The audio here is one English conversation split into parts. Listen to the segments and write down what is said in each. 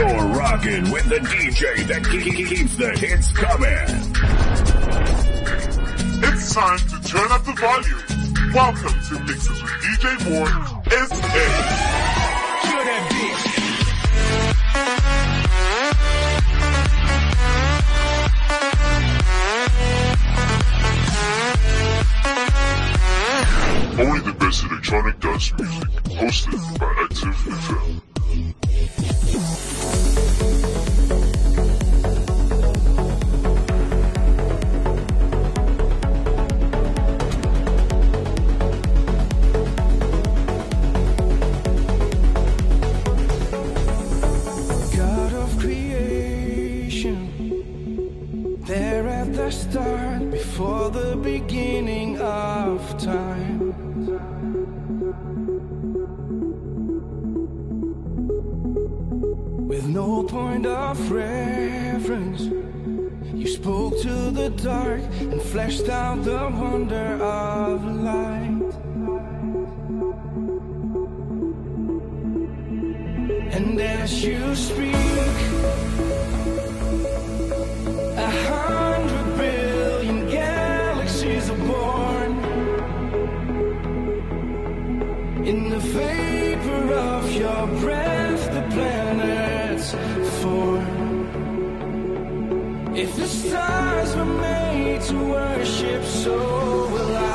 You're rocking with the DJ that keeps the hits coming. It's time to turn up the volume. Welcome to Mixes with DJ Moore SA. Kill that bitch. Only the best electronic dance music. Hosted by Active FM. Fleshed out the wonder of light. And as you speak, a hundred billion galaxies are born. In the vapor of your breath, the planets form. If the stars were made to worship, so will I.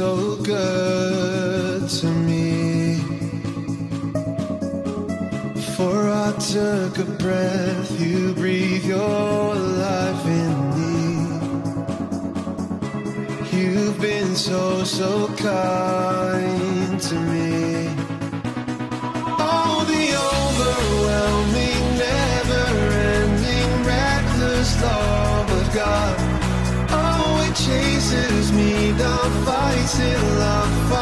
so good to me. For I took a breath, you breathe your life in me. You've been so, so kind to me. Oh, the overwhelming, never ending, reckless love of God chases me down, fights in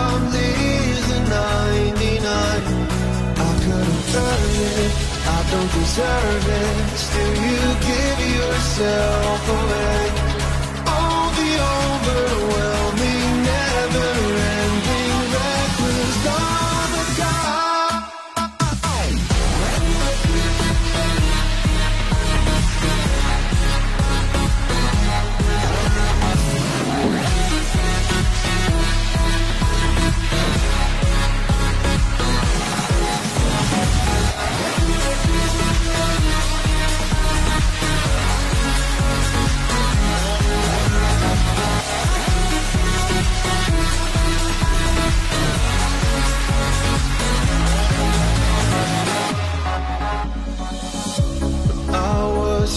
I'm losing 99. I couldn't earn it, I don't deserve it. Still, you give yourself away. All the overwhelm.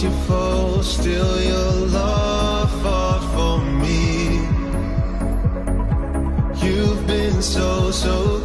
merciful, still your love fought for me. You've been so, so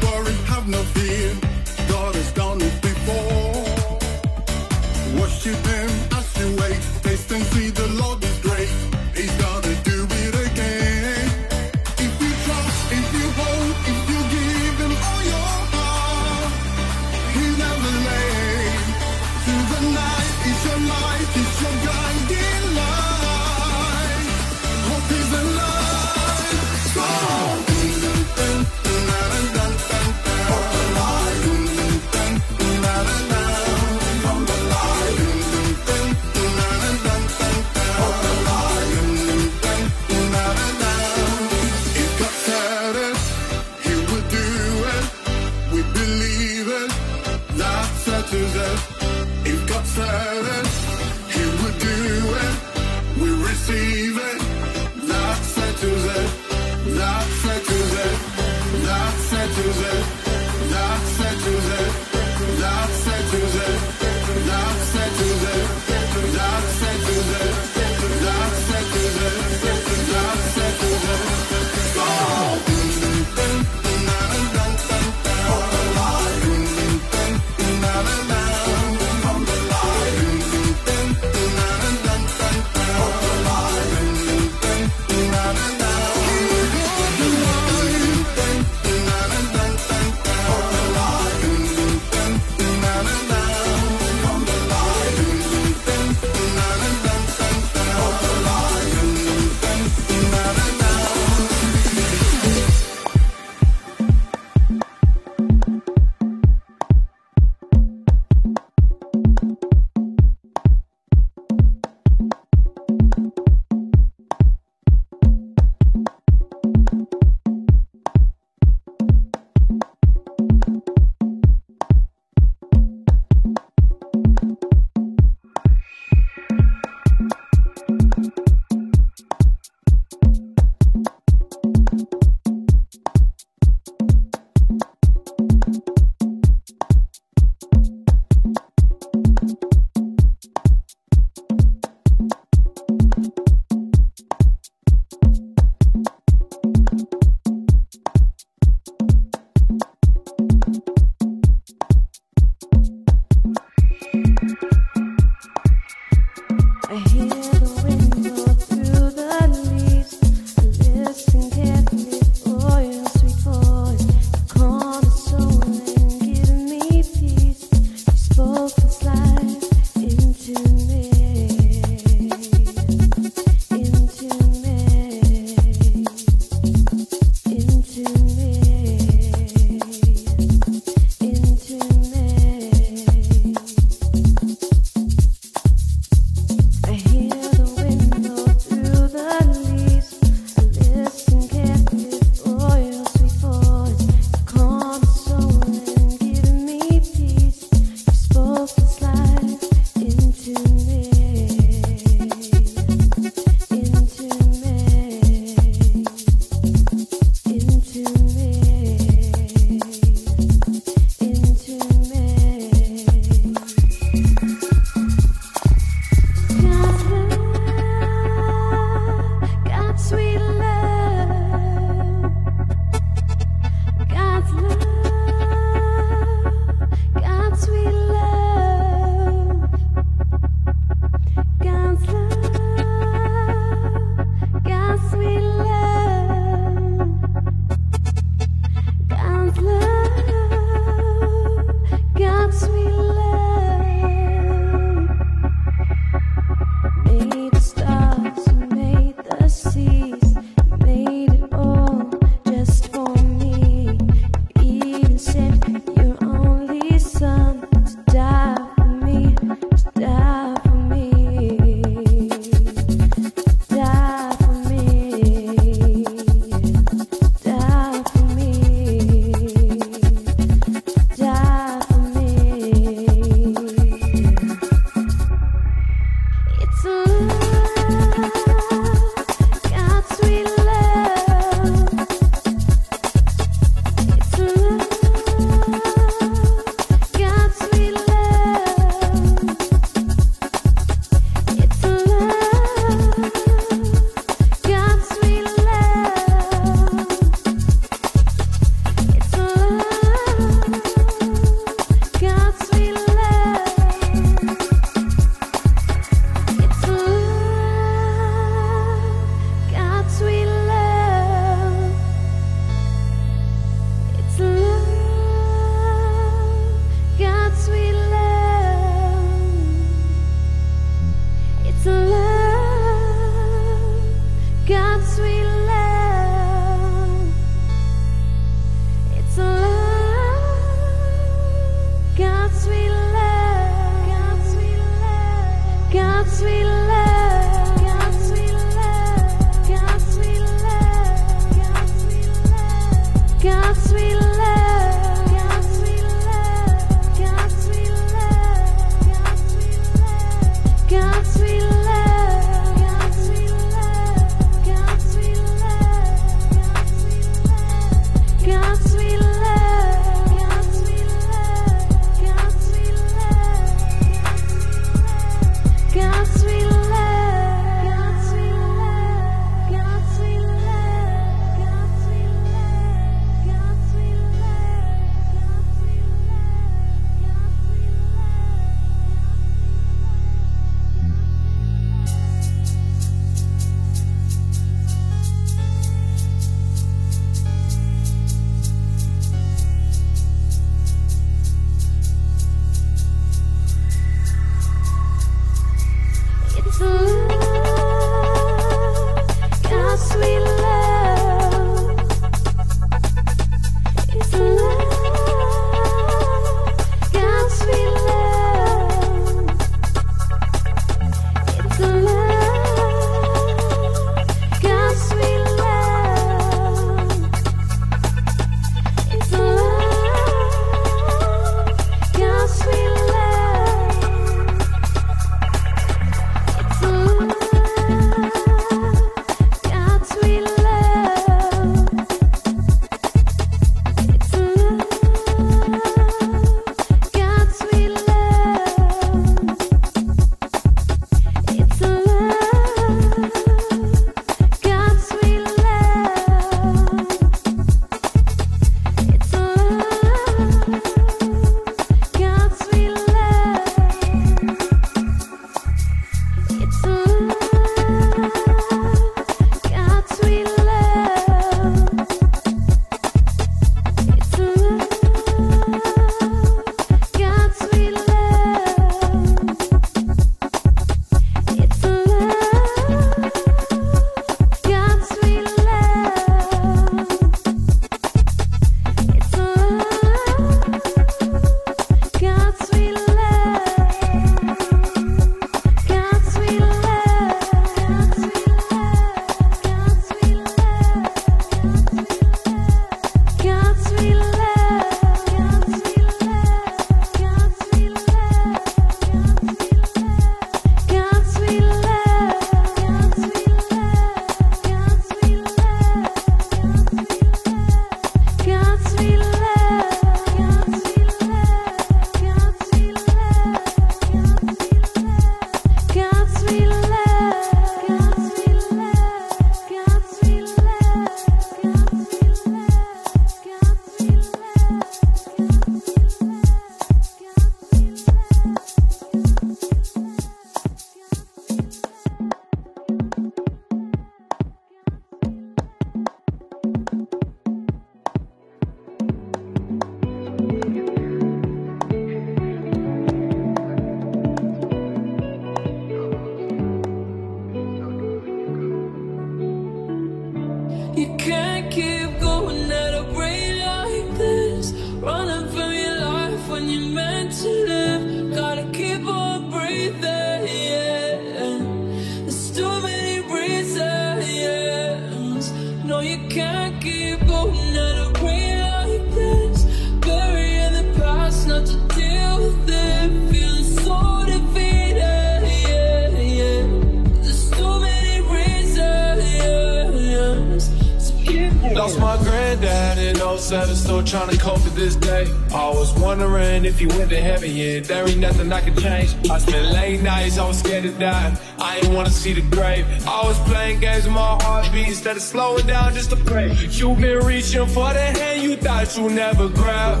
7, still trying to cope with this day. I was wondering if you went to heaven, yeah, there ain't nothing I could change. I spent late nights, I was scared to die. I ain't wanna see the grave. I was playing games with my heartbeat instead of slowing down just to pray. You've been reaching for the hand you thought you never grab.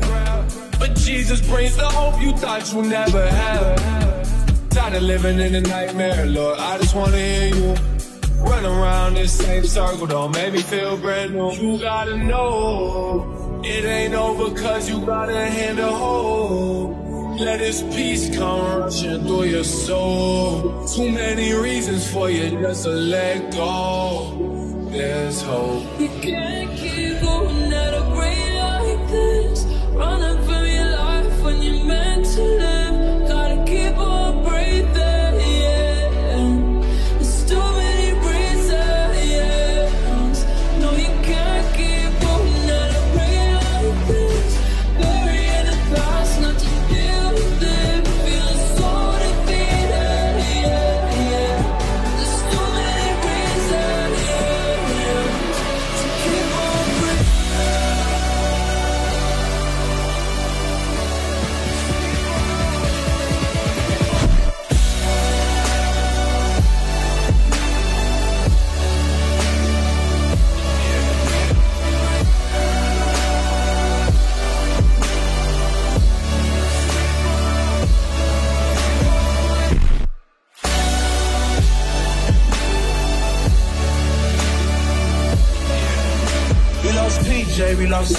But Jesus brings the hope you thought you never had. Tired of living in a nightmare, Lord. I just wanna hear you. Run around this same circle, don't make me feel brand new. You gotta know it ain't over cause you got a hand to hold. Let his peace come rushing through your soul. Too many reasons for you just to let go. There's hope. You can't keep going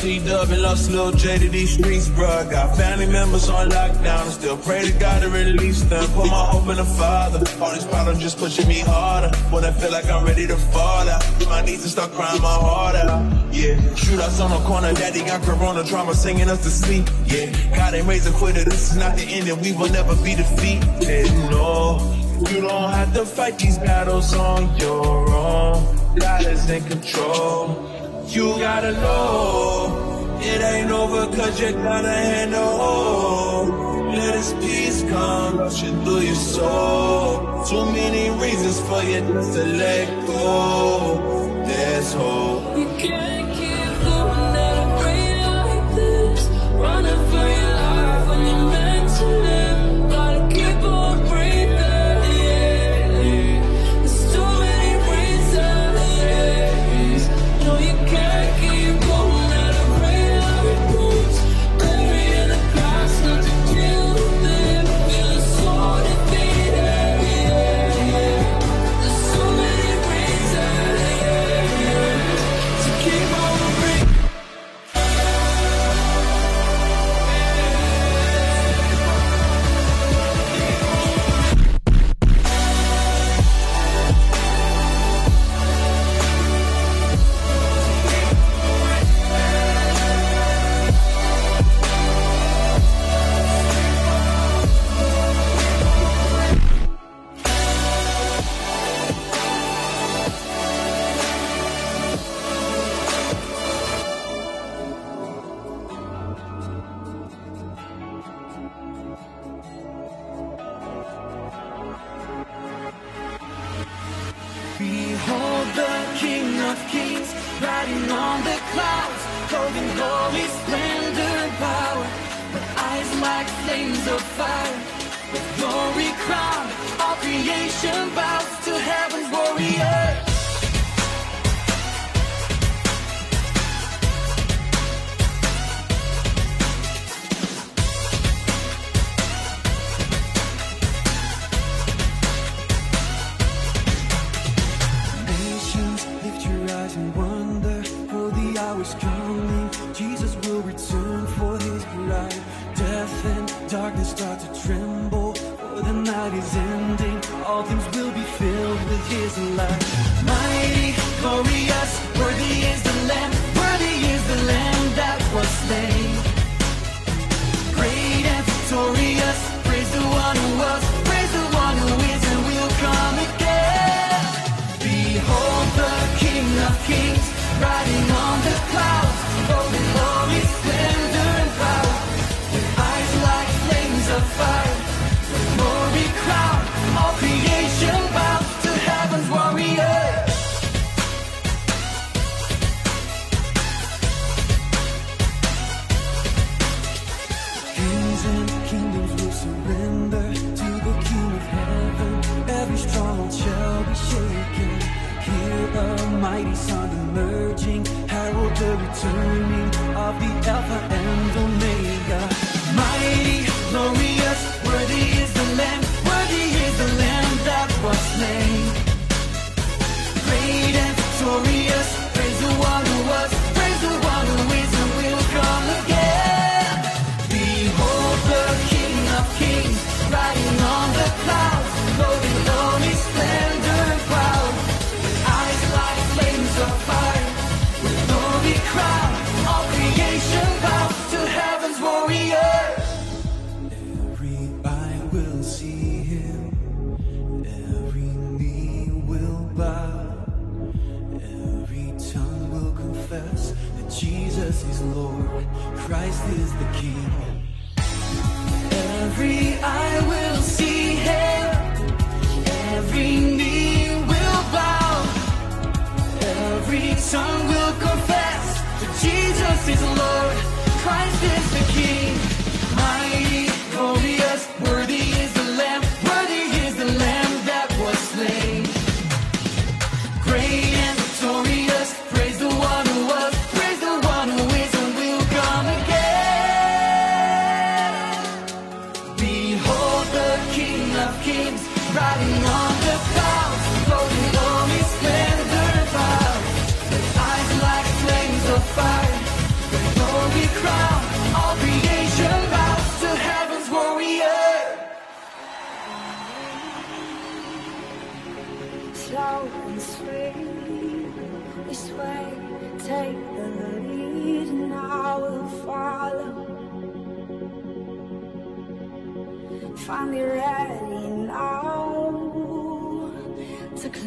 C-Dub, and lost Lil J to these streets, bruh. Got family members on lockdown, and still pray to God to release them. Put my hope in the Father. All these problems just pushing me harder. When I feel like I'm ready to fall out, my knees and start crying my heart out. Yeah, shootouts on the corner, daddy got corona trauma, singing us to sleep. Yeah, God ain't raised a quitter, this is not the end, and we will never be defeated. No, you don't have to fight these battles on your own. God is in control. You gotta know it ain't over cause you got a hand to hold. Let his peace come rushing through your soul. Too many reasons for you to let go. There's hope. Behold the King of Kings riding on the clouds, clothing glory, splendor, and power. With eyes like flames of fire, with glory crowned, all creation bows to heaven's warrior. Jesus is Lord, Christ is the King. Every eye will see him, every knee will bow, every tongue will confess that Jesus is Lord, Christ is the King. Mighty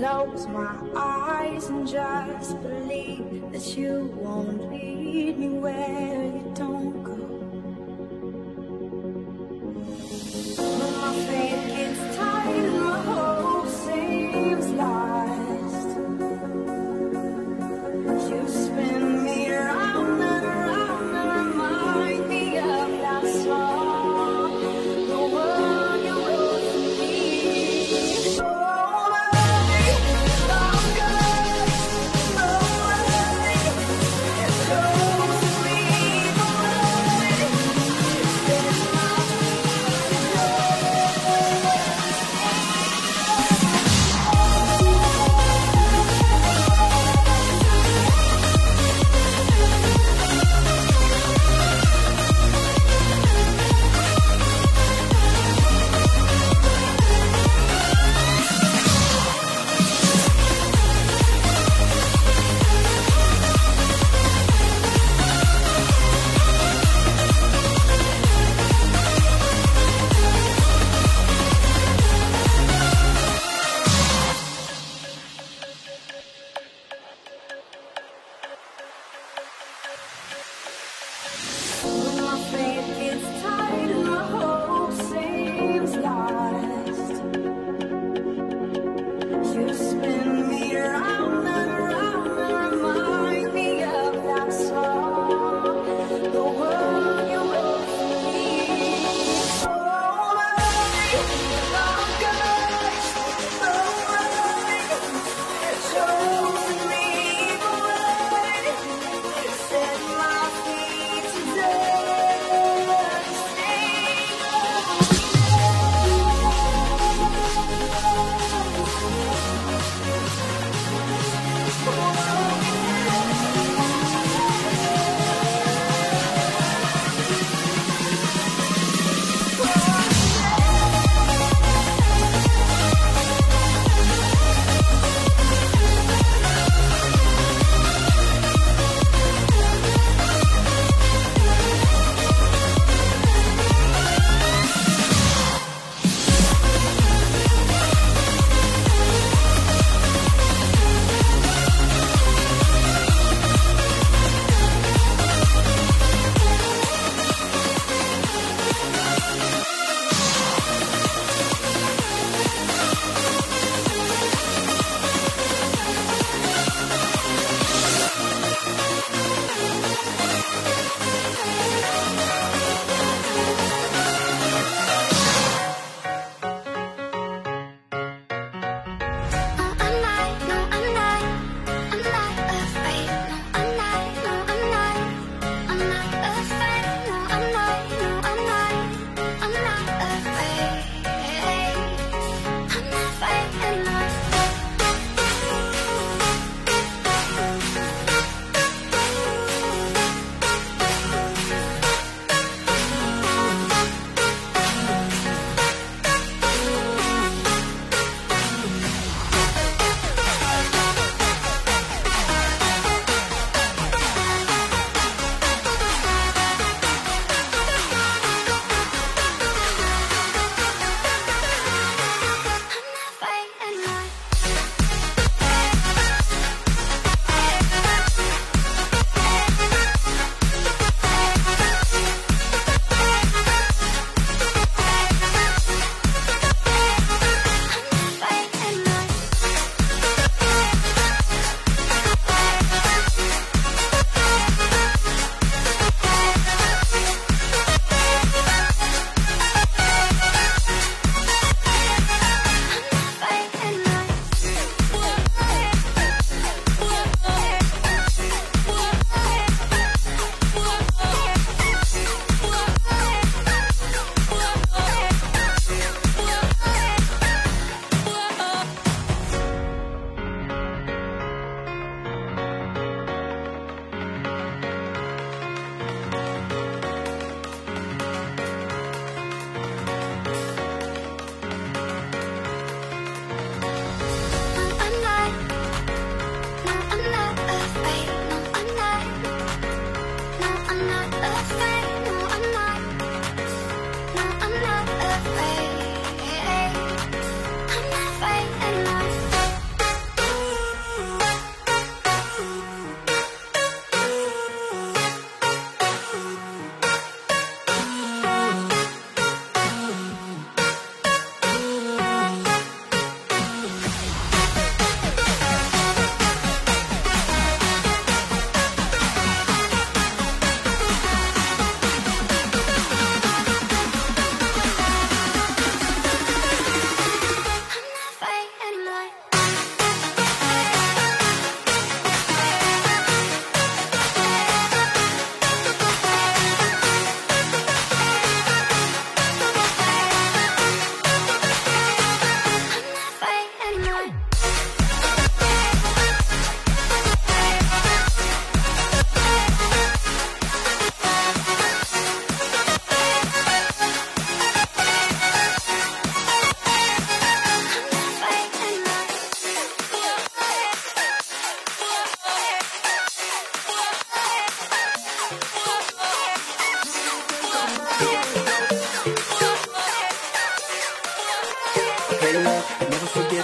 close my eyes and just believe that you won't lead me where you don't trees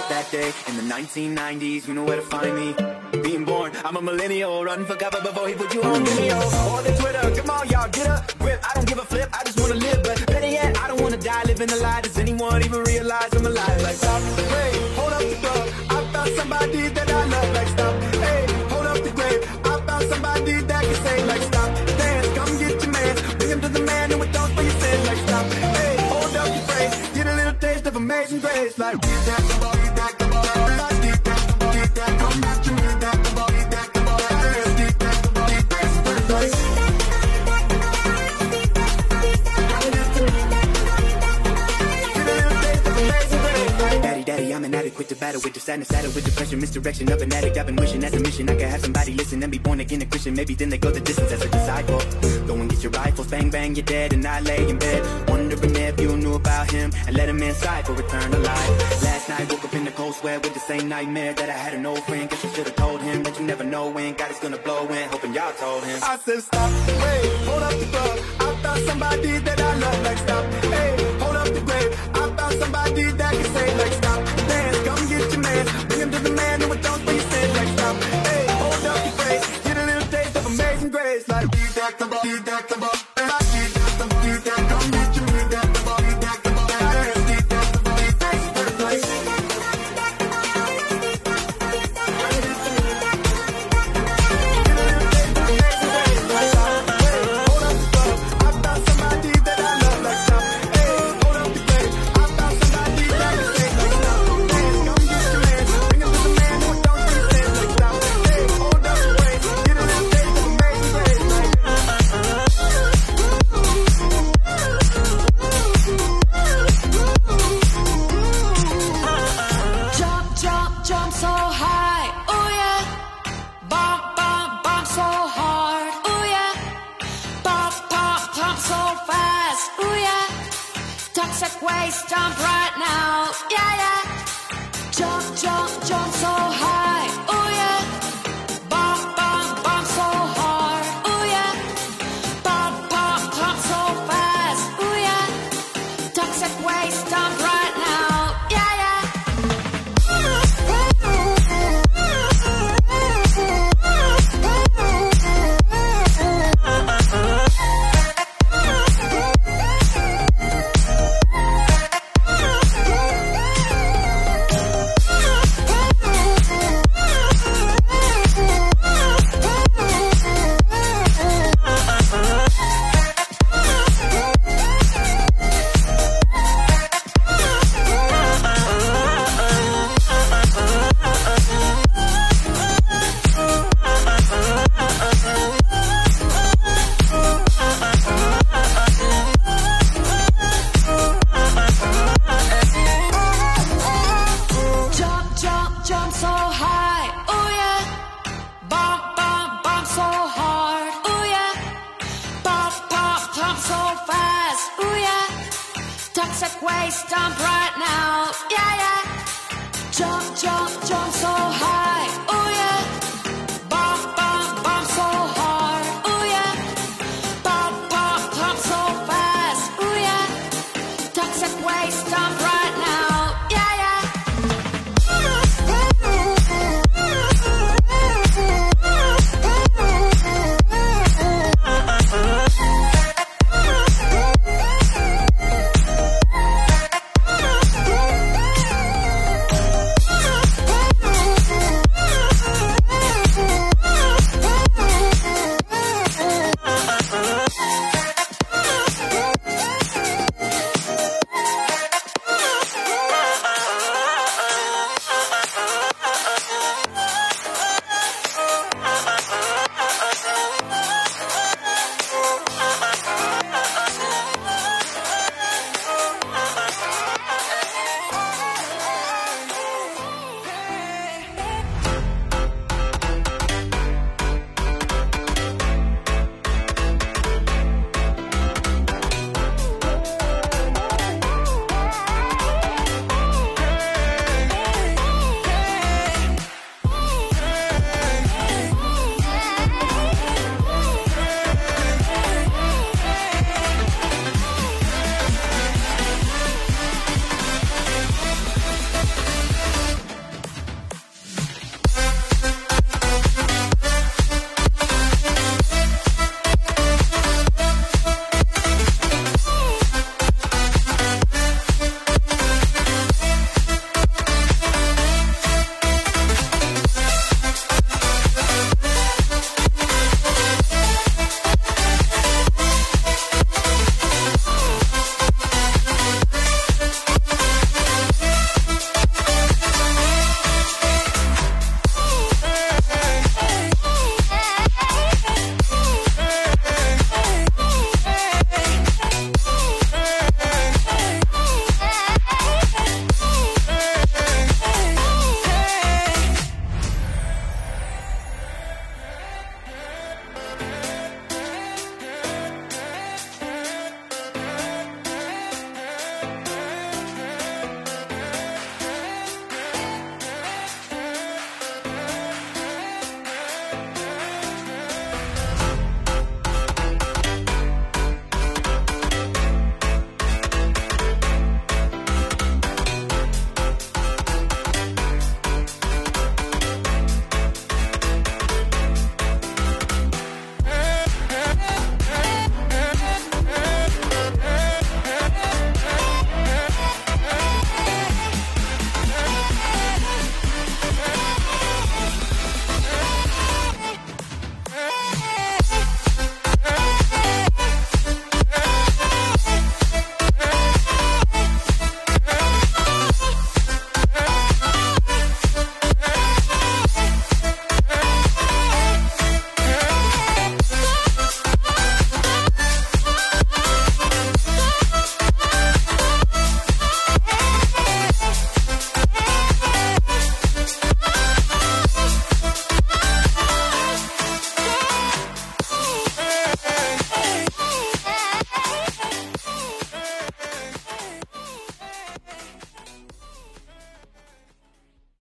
that day in the 1990s, you know where to find me. Being born, I'm a millennial, running for cover before he put you on video. Or the Twitter, come on y'all, get up, grip. I don't give a flip, I just wanna live, but better yet, I don't wanna die living a lie. Does anyone even realize I'm alive? Like stop, wait, hold up the club. I found somebody that I love. Like stop, hey, hold up the grave. I found somebody that can say like stop, dance, come get your man, bring him to the man who atones for your sins. Like stop, hey, hold up your praise, get a little taste of amazing grace. Like we get sadness, saddle with depression, misdirection of an addict. I've been wishing as a mission I could have somebody listen and be born again a Christian. Maybe then they go the distance as a disciple. Go and get your rifles, bang bang, you're dead, and I lay in bed wondering if you knew about him and let him inside for eternal life. Last night woke up in the cold sweat with the same nightmare that I had an old friend. Guess I should have told him that you never know when God is gonna blow in. Hoping y'all told him. I said stop, wait, hold up the club. I found somebody that I love. Like stop, hey,